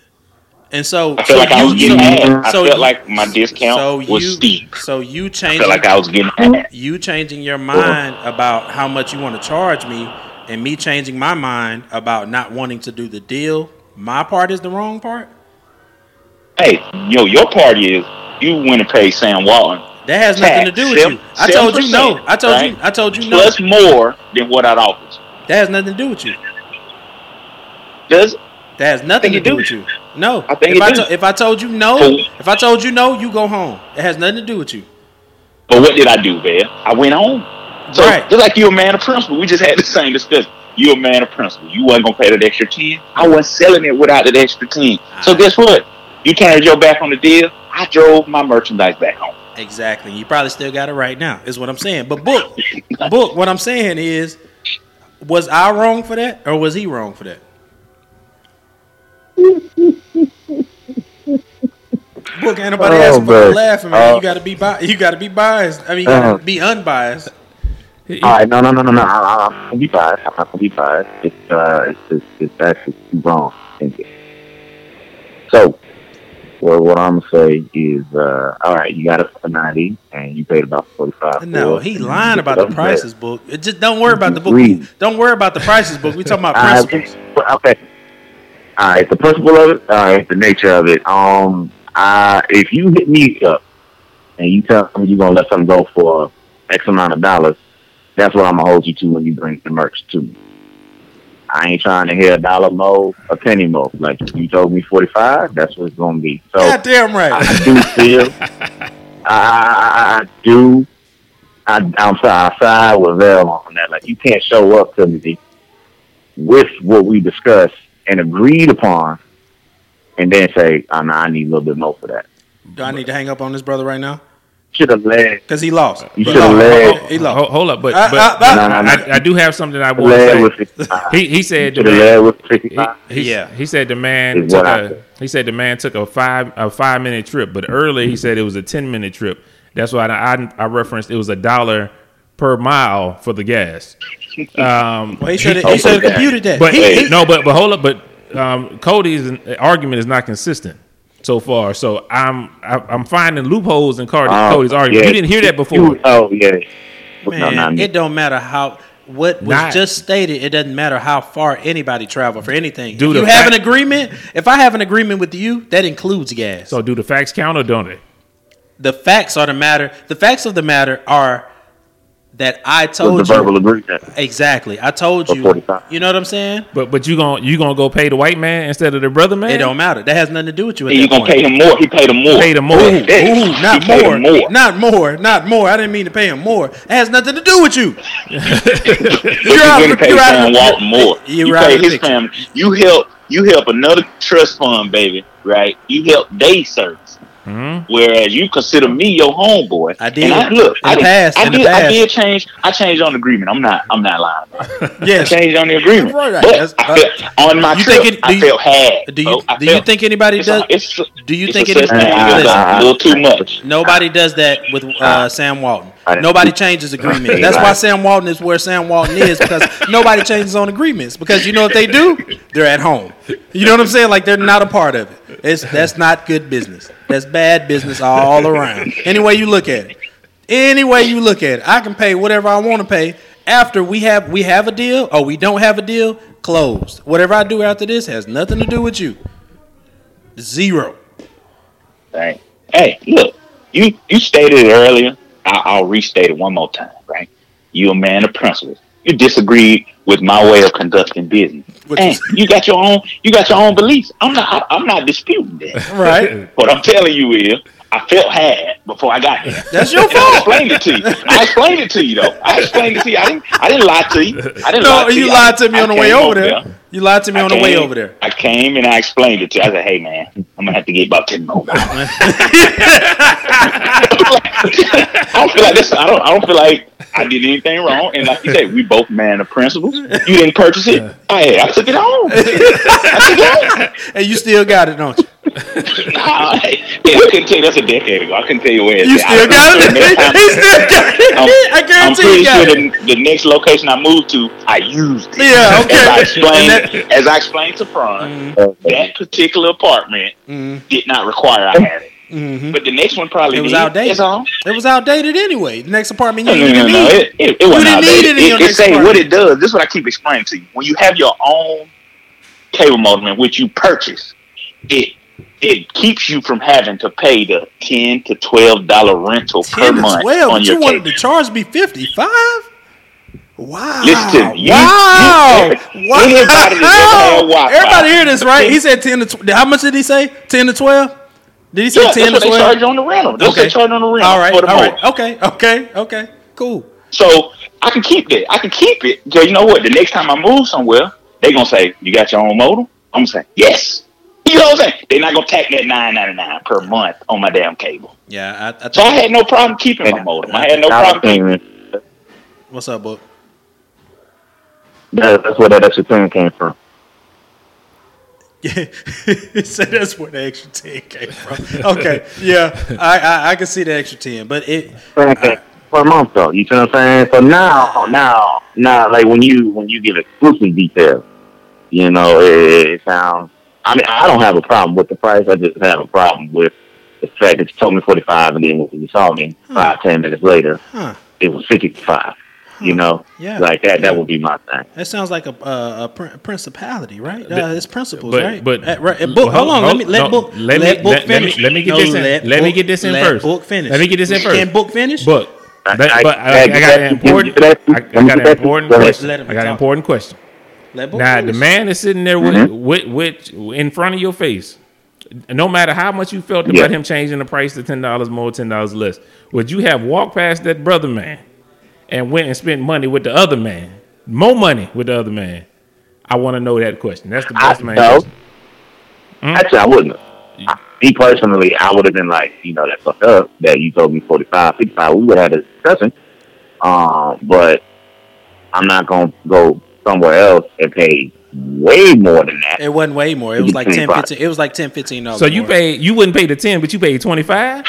And so, I feel so like I was getting so. I so felt you- like my discount so was you, steep. So you I changing, felt like I was getting you changing your mind about how much you want to charge me, and me changing my mind about not wanting to do the deal. My part is the wrong part. Hey, yo, your part is you went and paid Sam Walton. That has nothing to do with Seven- you. I told you no. I told you. I told you no. Plus more than what I'd offered. That has nothing to do with you. Does? That has nothing to do with you. No. I think if I to- if I told you no, if I told you no, you go home. It has nothing to do with you. But what did I do, man? I went home. So Right. just like you're a man of principle, we just had the same discussion. You're a man of principle. You wasn't gonna pay that extra ten. I wasn't selling it without that extra ten. So Alright. guess what? You turned your back on the deal. I drove my merchandise back home. Exactly. You probably still got it right now. Is what I'm saying. But book, <laughs> book. What I'm saying is, was I wrong for that, or was he wrong for that? Book, ain't nobody Oh, asking for man. laughing, man. Uh, you gotta be bi- You gotta be biased. I mean, you gotta Uh, be unbiased. All right, no, no, no, no, no. I, I, I'm gonna be biased. I'm not gonna be biased. It's uh, it's it's, it's actually too wrong. Thank you. So, well, what I'm gonna say is, uh, all right, you got it for ninety, and you paid about forty five. No, he lying about the prices, book. It just don't worry about the book. Agreed. Don't worry about the prices, book. We talking about principles. okay. All right, the principle of it. All right, the nature of it. Um, uh, if you hit me up and you tell me you're gonna let something go for X amount of dollars, that's what I'm gonna hold you to when you bring the merch to me. I ain't trying to hear a dollar more, a penny more. Like if you told me forty five, that's what it's gonna be. So God damn right. I do feel, <laughs> I, I, I do, I, I'm sorry, I side with Vel on that. Like, you can't show up to me with what we discussed and agreed upon, and then say, oh, no, I need a little bit more for that. Do I need to hang up on this brother right now? should have led. Because he lost. You should have lost. led. He lost. Hold, hold up, but, Uh, but uh, uh, No, no, no. I, I do have something I want to say. 55. He he said the should have man, led with he, he, Yeah. he said the man took what I a said. he said the man took a five a five minute trip, but earlier he said it was a ten minute trip. That's why I I, I referenced it was a dollar per mile for the gas. Um, Well, he should have he should have okay. computed that. but He- he- no, but but hold up, but um, Cody's argument is not consistent so far. So I'm I, I'm finding loopholes in Cardi, Oh, Cody's argument. yeah. You didn't hear that before. You- oh yeah. no, Man, not me. it don't matter how what was Not- just stated. It doesn't matter how far anybody travel for anything. Dude, if you the have fact- an agreement, if I have an agreement with you, that includes gas. So do the facts count or don't they? the facts are the matter. The facts of the matter are that I was told the verbal you agreement. exactly. I told you. 45. You know what I'm saying? But but you gon' you gonna go pay the white man instead of the brother man? It don't matter. That has nothing to do with you. At And you that gonna pay him more. He paid him more. Paid him more. Ooh, Ooh, not more, him more. not more, not more. I didn't mean to pay him more. It has nothing to do with you. <laughs> You're you out really of- pay you're out of Sam Walton more. <laughs> you're you out pay his family. You help. You help another trust fund, baby. Right? You help day service. Whereas you consider me your homeboy. I did. And I, look, In I the did, past, I did. I did change. I changed on the agreement. I'm not. I'm not lying. Bro. <laughs> I Yes. changed on the agreement. Right, right. But I felt, on my You trip, it- do I you- felt had. Do you. I do you think anybody does? a, it's, do you think it is? such thing as Listen, a little too much? Nobody does that with uh, Sam Walton. Nobody changes agreements. That's why Sam Walton is where Sam Walton is because <laughs> nobody changes on agreements. Because you know what they do? They're at home. You know what I'm saying? Like they're not a part of it. It's that's not good business. That's bad business all around. Any way you look at it. Any way you look at it. I can pay whatever I want to pay after we have we have a deal or we don't have a deal. Closed. Whatever I do after this has nothing to do with you. Zero. Right. Hey, look, you you stated it earlier. I, I'll restate it one more time. Right. You a man of principles. You disagreed with my way of conducting business. Is- you got your own. You got your own beliefs. I'm not. I, I'm not disputing that. Right. What I'm telling you is, I felt had before I got here. That's your And I explained it to you. I explained it to you though. I explained it to you. I didn't. I didn't lie to you. I didn't lie No, to you. you lied to me I on the way over there. You lied to me I on the way over there. I came and I explained it to you. I said, "Hey man, I'm gonna have to get about ten more." <laughs> I don't feel like this. I don't. I don't feel like I did anything wrong. And like you said, we both man of principles. You didn't purchase it. Hey, I took it home. I took it home. <laughs> And you still got it, don't you? Nah, <laughs> hey, yeah, I couldn't tell you that's a decade ago. I couldn't tell you where it's You still I'm <laughs> got it. time- He still got it. I'm, I I'm guarantee pretty you got sure it. the, the next location I moved to, I used it. Yeah, okay. As I explained, that- as I explained to Fron, that particular apartment Mm-hmm. did not require I had it. But the next one probably It was did. outdated. That's all. It was outdated anyway. The next apartment you No, no, didn't no, no. need. It, it, it wasn't need outdated. it It, it next say what it does. This is what I keep explaining to you. When you have your own cable modem in which you purchase, it it keeps you from having to pay the ten to twelve dollar rental per 10 to month 12. on your you wanted cable. to charge me 55? Wow. Listen. You- wow. you- wow. anybody that's ever had <laughs> Wi-Fi- Everybody hear this, right? He said 10 to 12. How much did he say? 10 to 12? Did he say Yeah, 10 to what they 12? charge on the rental. That's they charge on the rental All right. for the All Okay. Okay. Okay. Cool. So I can keep that. I can keep it. So you know what? The next time I move somewhere, they're gonna say, "You got your own modem." I'm gonna say, "Yes." You know what I'm saying? They're not gonna tack that nine ninety nine per month on my damn cable. Yeah. I, I So I had no problem keeping my modem. I had no problem. Keeping. payment. what's up, book? That, that's where that extra ten came from. Yeah, he said that's where the extra ten came from. Okay, yeah, I, I I can see the extra ten, but it Okay. Per month though, you see what I'm saying? So now, now, now, like when you when you give exclusive details, you know, it, it sounds. I mean, I don't have a problem with the price. I just have a problem with the fact that you told me 45, and then when you saw me five, ten minutes later, Huh. it was 55. You know, Yeah. like that. That would be my thing. that sounds like a a, a prin- principality, right? Uh, it's principles, but- right? but- Uh, right. book, well, hold on, let me let no, book let let, me- book let- let me- finish. let me get No, this in- let me get this in let first. Book finish. Let me get this in first. Can book finish? Book. But, I- but I, I- I got an I- important. I- got an important question. I got an important question. Let Now the man is sitting there with, Mhm. with, with in front of your face. No matter how much you felt Yeah. about him changing the price to ten dollars more, ten dollars less, would you have walked past that brother man and went and spent money with the other man, more money with the other man? I want to know that question. That's the I, best man. no. question. Actually, I wouldn't. have. me personally, I would have been like, you know, that fucked up that you told me 45, 55. We would have had a discussion. Um, but I'm not going to go somewhere else and pay way more than that. It wasn't way more. It was like 10, 15. It was like 10, 15 dollars. So you more. pay you wouldn't pay the ten, but you paid twenty five.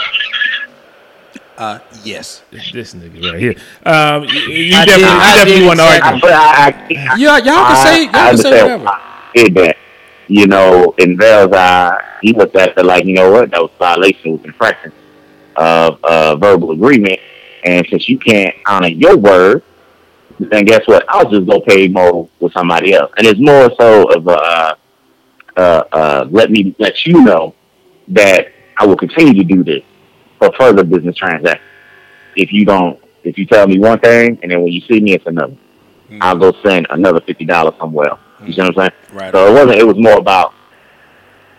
Uh, yes. This nigga right here. Um, you, you I definitely, did- you I definitely want to exactly. argue. But I, I, I, Y'all, y'all can say, y'all I can say understand whatever. I did that. You know, in Vale's eye, he looked at it like, you know what, that was violation, it was infraction of uh, verbal agreement. And since you can't honor your word, then guess what? I'll just go pay more with somebody else. And it's more so of a, uh, uh, uh, let me let you know that I will continue to do this for further business transactions. If you don't, if you tell me one thing and then when you see me, it's another. I'll go send another fifty dollars somewhere. You see what I'm saying? Right. So it wasn't. It was more about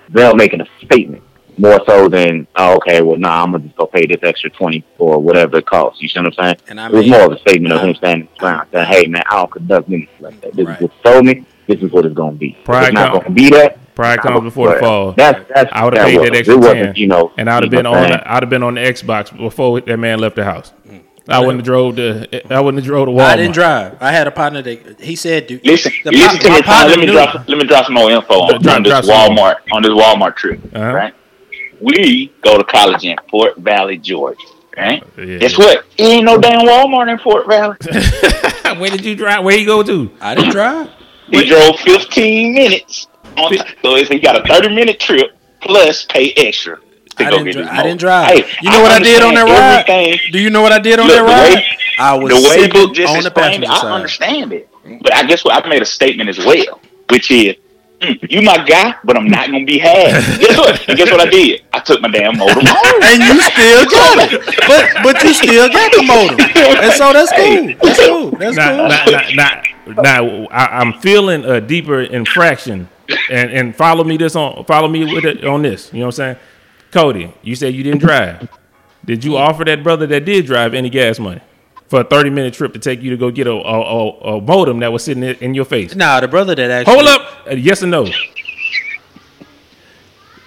them making a statement more so than oh, okay, well, nah, I'm gonna just go pay this extra twenty or whatever it costs. You see what I'm saying? And I it was more of a statement of him standing ground. saying, "Hey, man, I don't conduct business like that. This Right. is what you told me. This is what it's gonna be. If Pride it's not come- gonna be that. Pride I comes before the fall. That's that's. I would have paid that extra It wasn't, ten, you know, and I'd have been on. I'm saying? The, I'd have been on the Xbox before that man left the house. I wouldn't have drove the. I wouldn't have drove the Walmart. I didn't drive. I had a partner that he said, dude. Listen, the listen pa- to me. Let me knew- drop. Let me drop some more info on, Drop- on this drop some. Walmart on this Walmart trip. Uh-huh. Right. We go to college in Fort Valley, Georgia. Right. Yeah. Guess what? It ain't no damn Walmart in Fort Valley. <laughs> Where did you drive? Where you go to? I didn't drive. He drove 15 minutes. On t- so he got a 30 minute trip plus pay extra. To I go didn't, get dri- I didn't drive. Hey, you know what I did on that ride? everything. Do you know what I did on Look, that the ride? way- I was the way Book just on the explained it, passenger I understand it. But I guess what I made a statement as well, which is, mm, you my guy, but I'm not gonna be had. guess what? And guess what I did? I took my damn modem home. <laughs> and you still got it, <laughs> but but you still got the modem, and so that's cool. That's cool. That's Now, cool. now, now, now, I, I'm feeling a deeper infraction, and and follow me this on follow me with it on this. You know what I'm saying? Cody, you said you didn't drive. Did you offer that brother that did drive any gas money for a 30 minute trip to take you to go get a a, a, a modem that was sitting in your face? Nah, the brother that actually Hold up, Uh, yes or no?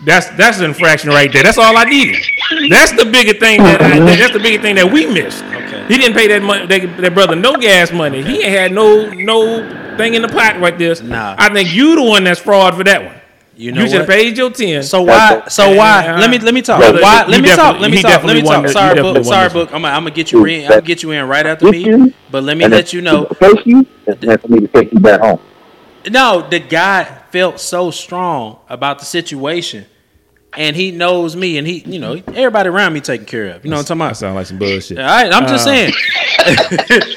That's that's an infraction right there. That's all I needed. That's the bigger thing that I, that's the bigger thing that we missed. Okay. He didn't pay that money that, that brother no gas money. He ain't had no no thing in the pot right this. Nah. I think you the one that's fraud for that one. You know you should have paid your ten. So why? So why? Let me let me talk. Brother, Why? you Let me talk. Let me talk. Let me talk. this- Sorry, he book. Sorry, this book. I'm gonna I'm gonna get you in. I'm gonna get you in right after Thank me. But let me let you know. First, you, it's meant for me to take you back home. No, the guy felt so strong about the situation, and he knows me, and he, you know, everybody around me taken care of. You know what I'm That talking sound like some bullshit. All right, I'm just Uh, saying.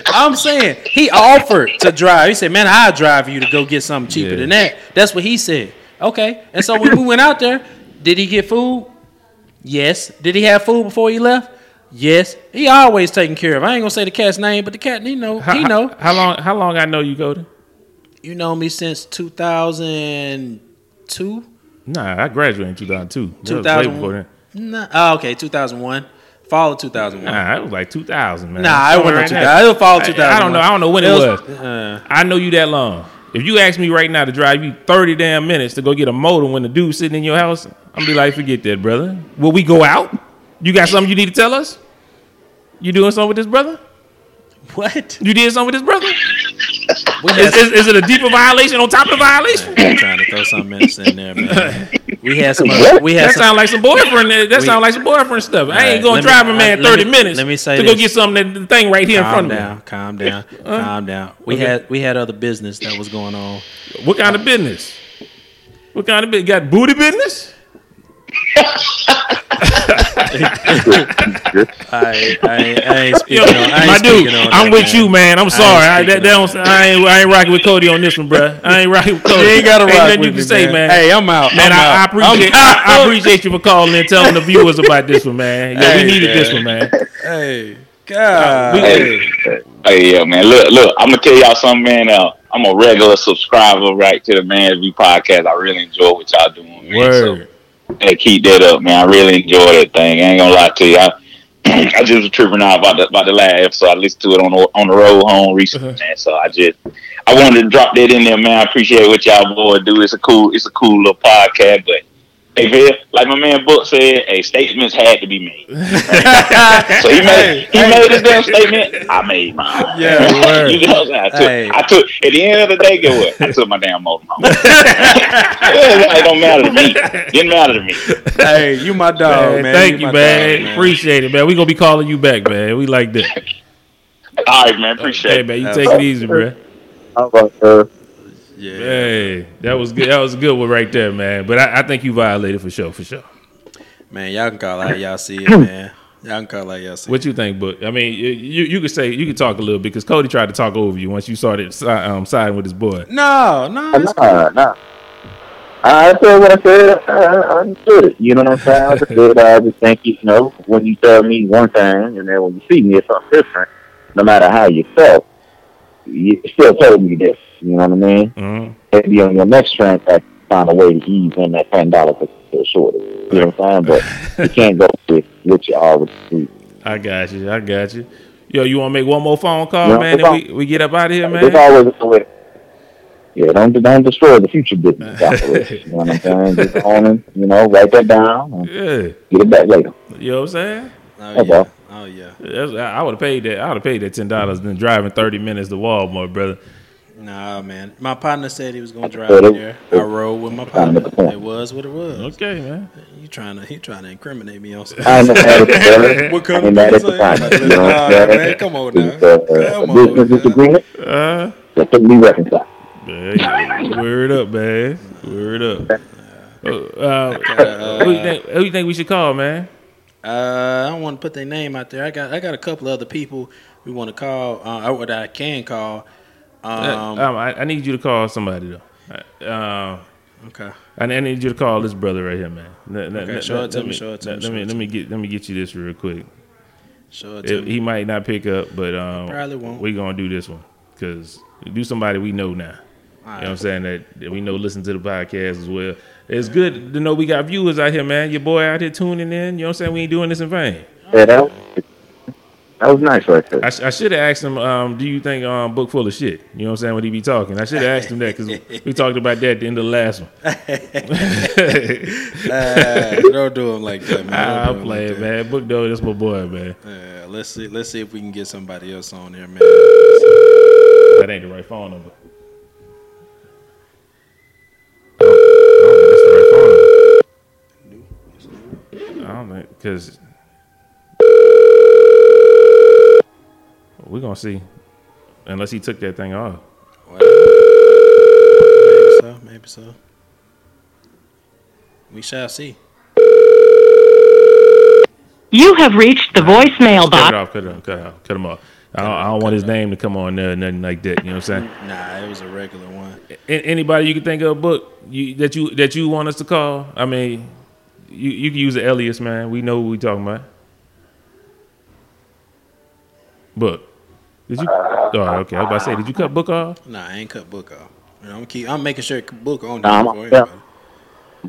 <laughs> I'm saying he offered to drive. He said, "Man, I'll drive you to go get something cheaper Yeah. than that." That's what he said. Okay, and so when we went out there, did he get food? Yes. Did he have food before he left? Yes. He always taken care of. I ain't gonna say the cat's name, but the cat, he know, How, he know. How, how long? How long I know you, Cody? You know me since 2002. Nah, I graduated in 2002. That was way 2000. then. Nah, oh, okay, 2001. Fall of 2001. Nah, it was like 2000, man. Nah, I wasn't in 2000. there. It was fall of I- I don't know. I don't know when it, was. uh, I know you that long. If you ask me right now to drive you 30 damn minutes to go get a modem when the dude's sitting in your house, I'm gonna be like, forget that, brother. Will we go out? You got something you need to tell us? You doing something with this brother? what? You did something with this brother? Is, is, is it a deeper violation on top of the violation? I'm trying to throw something else in there, man. <laughs> We had some. Other, we had That some. sound like some boyfriend. That We- sound like some boyfriend stuff. I ain't going let to me- drive man uh, let 30 me- minutes let me say to go get something that the thing right here in Calm front of down, calm down, <laughs> calm down. We Okay. had we had other business that was going on. What kind of business? What kind of business? Got booty business? <laughs> I I, ain't- I ain't speaking Yo, on. I my dude, I'm that, with you, man. I'm sorry. I, speaking that, that I, ain't, I ain't rocking with Cody on this one, bro. I ain't rocking with Cody. You ain't gotta rock nothing with you me, can say, man. Hey, I'm out. Man, I'm I, I out. appreciate I'm I, I appreciate you for calling and telling the viewers about this one, man. Yeah, Hey, we needed man. this one, man. Hey, God. Hey, hey, yeah, man. Look, look. I'm gonna tell y'all something, man. Uh, I'm a regular subscriber, right, to the Man's View podcast. I really enjoy what y'all doing, man. So, Word. Hey, keep that up, man. I really enjoy that thing. I ain't gonna lie to you. I, <clears throat> I just was tripping out about the about the last episode. I listened to it on the on the road home recently, Uh-huh. man. So I just I wanted to drop that in there, man. I appreciate what y'all boys do. It's a cool it's a cool little podcast, but Hey, Viv, like my man Book said, hey, statements had to be made. <laughs> so he made he made his damn statement. I made mine. Yeah, <laughs> you know what I'm saying? I took, Hey. I took. At the end of the day, get what? I took my damn modem home. <laughs> it don't matter to me. Didn't matter to me. hey, you my dog, Man, man. thank you, my man. dog, Appreciate it, man. We gonna be calling you back, man. We like that. All right, man. Appreciate Hey, it. man, you take it easy, bro. How about, uh, Yeah. Hey, that was good. That was a good one right there, man. But I, I think you violated for sure, for sure. Man, y'all can call it how <coughs> y'all see it, man. Y'all can call it how y'all see it. What you think, Book? I mean, you you, you could say you could talk a little bit because Cody tried to talk over you once you started si- um, siding with his boy. No, no. it's nah, nah. I said what I said. I, I understood it. You know what I'm saying? I understood. I just think, you know, when you tell me one thing and then when you see me, it's something different. No matter how you felt, you still told me this. You know what I mean? hmm Maybe on your next transaction, find a way to ease in that ten dollars for shorter. You know what I'm saying? But you can't go with what you already do. I got you. I got you. Yo, you want to make one more phone call, Yeah, man? no And we, we get up out of here, There's man. always a way. Yeah, don't don't destroy the future business. <laughs> operation, you know what I'm saying? Just own it, you know, write that down and Yeah, get it back later. you know what I'm saying? Oh That's yeah. all. Oh yeah. I would have paid that. I would have paid that ten dollars than driving thirty minutes to Walmart, brother. Nah, man. My partner said he was gonna drive Yeah, me there. I rode with my partner. make a point. It was what it was. Okay, man. You trying to he trying to incriminate me on something? I ain't mad at <laughs> the brother. What I kind of mad at the I time. am? You know what Nah, man, come on now. It's uh, Come on, business disagreement Uh, that can be reconciled. man, <laughs> word up, man. Word up. Uh, uh, Uh, who you think? Who you think we should call, man? Uh, I don't want to put their name out there. I got I got a couple other people we want to call. Uh, or that I can call. Um, Um, I, I need you to call somebody though. Uh, okay. I I need you to call this brother right here, man. Let- let- Okay, let- show it to me, me- show it to let- me, Let me let me get let me get you this real quick. Show it to If- me. he might not pick up, but um, Probably won't. we gonna do this one because do somebody we know now. You know what I'm saying? That, that we know listen to the podcast as well. It's good to know we got viewers out here, man. Your boy out here tuning in. You know what I'm saying? We ain't doing this in vain. Yeah, that was, nice right there. I, sh- I should have asked him, um, do you think um, book full of shit? You know what I'm saying? When he be talking, I should have asked him that because we talked about that at the end of the last one. <laughs> Uh, don't do him like that, man. I'm him playing, like that. man. Book though, that's my boy, man. Yeah, let's see. Let's see if we can get somebody else on there, man. That ain't the right phone number. I don't- I that's the right phone number. I don't think because we're gonna see, unless he took that thing off. Whatever. Maybe so. Maybe so. We shall see. You have reached the voicemail Cut box. it off. Cut it off. Cut it off. Cut him off. I don't, I don't want his name to come on there, nothing like that. You know what I'm saying? Nah, it was a regular one. A- anybody you can think of, book you, that you that you want us to call. I mean, you you can use the alias, man. We know what we talking about. Book, did you? Oh, okay. I was about to say, did you cut book off? Nah, I ain't cut book off. You know, I'm keep. I'm making sure book on Nah, there I'm- for yeah. everybody.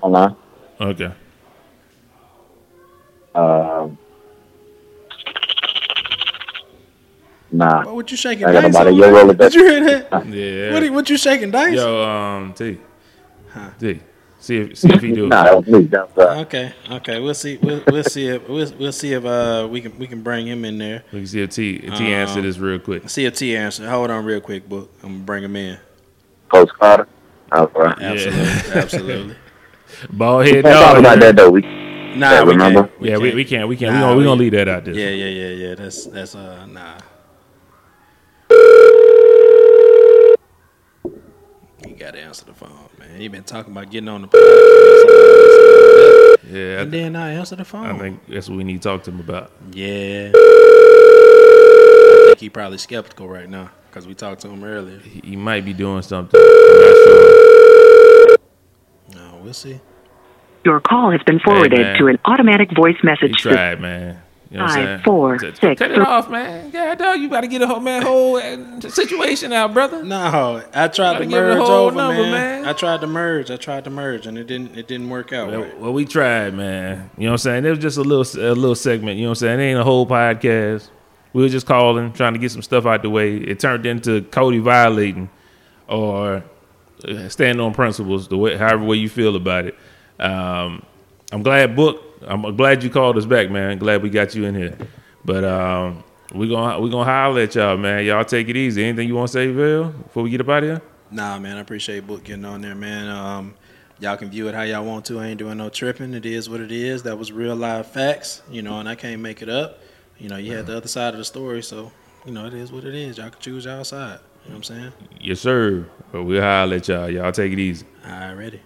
Hold on. Okay. Um, nah. What, what you shaking I got dice about a year old Did you hear that? Yeah. What, what you shaking dice? Yo, um, T, T, see if see if he do. Nah, that was me. That was, uh, Okay, okay. We'll see. We'll, we'll see if we'll, we'll see if uh we can we can bring him in there. We can see if T if T answer this real quick. See if T answer. Hold on, real quick, book. I'm gonna bring him in. Coach Carter. All right. Absolutely, absolutely. <laughs> Ball head Can't talk about that though. We, Nah, Yeah, we remember? can't. Yeah, we, we can't we can't we Nah, gonna we we- gonna leave that out there. Yeah, yeah, yeah, yeah. That's that's uh nah. You gotta answer the phone, man. You been talking about getting on the podcast. Yeah, And I, then I answer the phone. I think that's what we need to talk to him about. Yeah. I think he probably skeptical right now because we talked to him earlier. He, he might be doing something. I'm not sure. No, we'll see. Your call has been forwarded man. to an automatic voice message system. tried, man. You know what I'm Five, saying? four, Cut- six, Cut it off, man. Yeah, dog, you got to get a whole man whole uh, situation out, brother. No, I tried Gotta to give merge whole over, number, man. man. I tried to merge. I tried to merge, and it didn't. It didn't work out Well, right. well, we tried, man. You know what I'm saying? It was just a little a little segment. You know what I'm saying? It ain't a whole podcast. We were just calling, trying to get some stuff out the way. It turned into Cody violating or uh, standing on principles, the way, however way you feel about it. Um, I'm glad book. I'm glad you called us back, man. Glad we got you in here. But um, we gonna we're gonna holler at y'all, man. Y'all take it easy. Anything you want to say, Bill, before we get up out of here? Nah, man, I appreciate Book getting on there, man. Um, y'all can view it how y'all want to. I ain't doing no tripping. It is what it is. That was real live facts, you know, and I can't make it up. You know, you had the other side of the story, so you know it is what it is. Y'all can choose y'all side. You know what I'm saying? Yes, sir. But we'll holler at y'all. Y'all take it easy. All right, ready.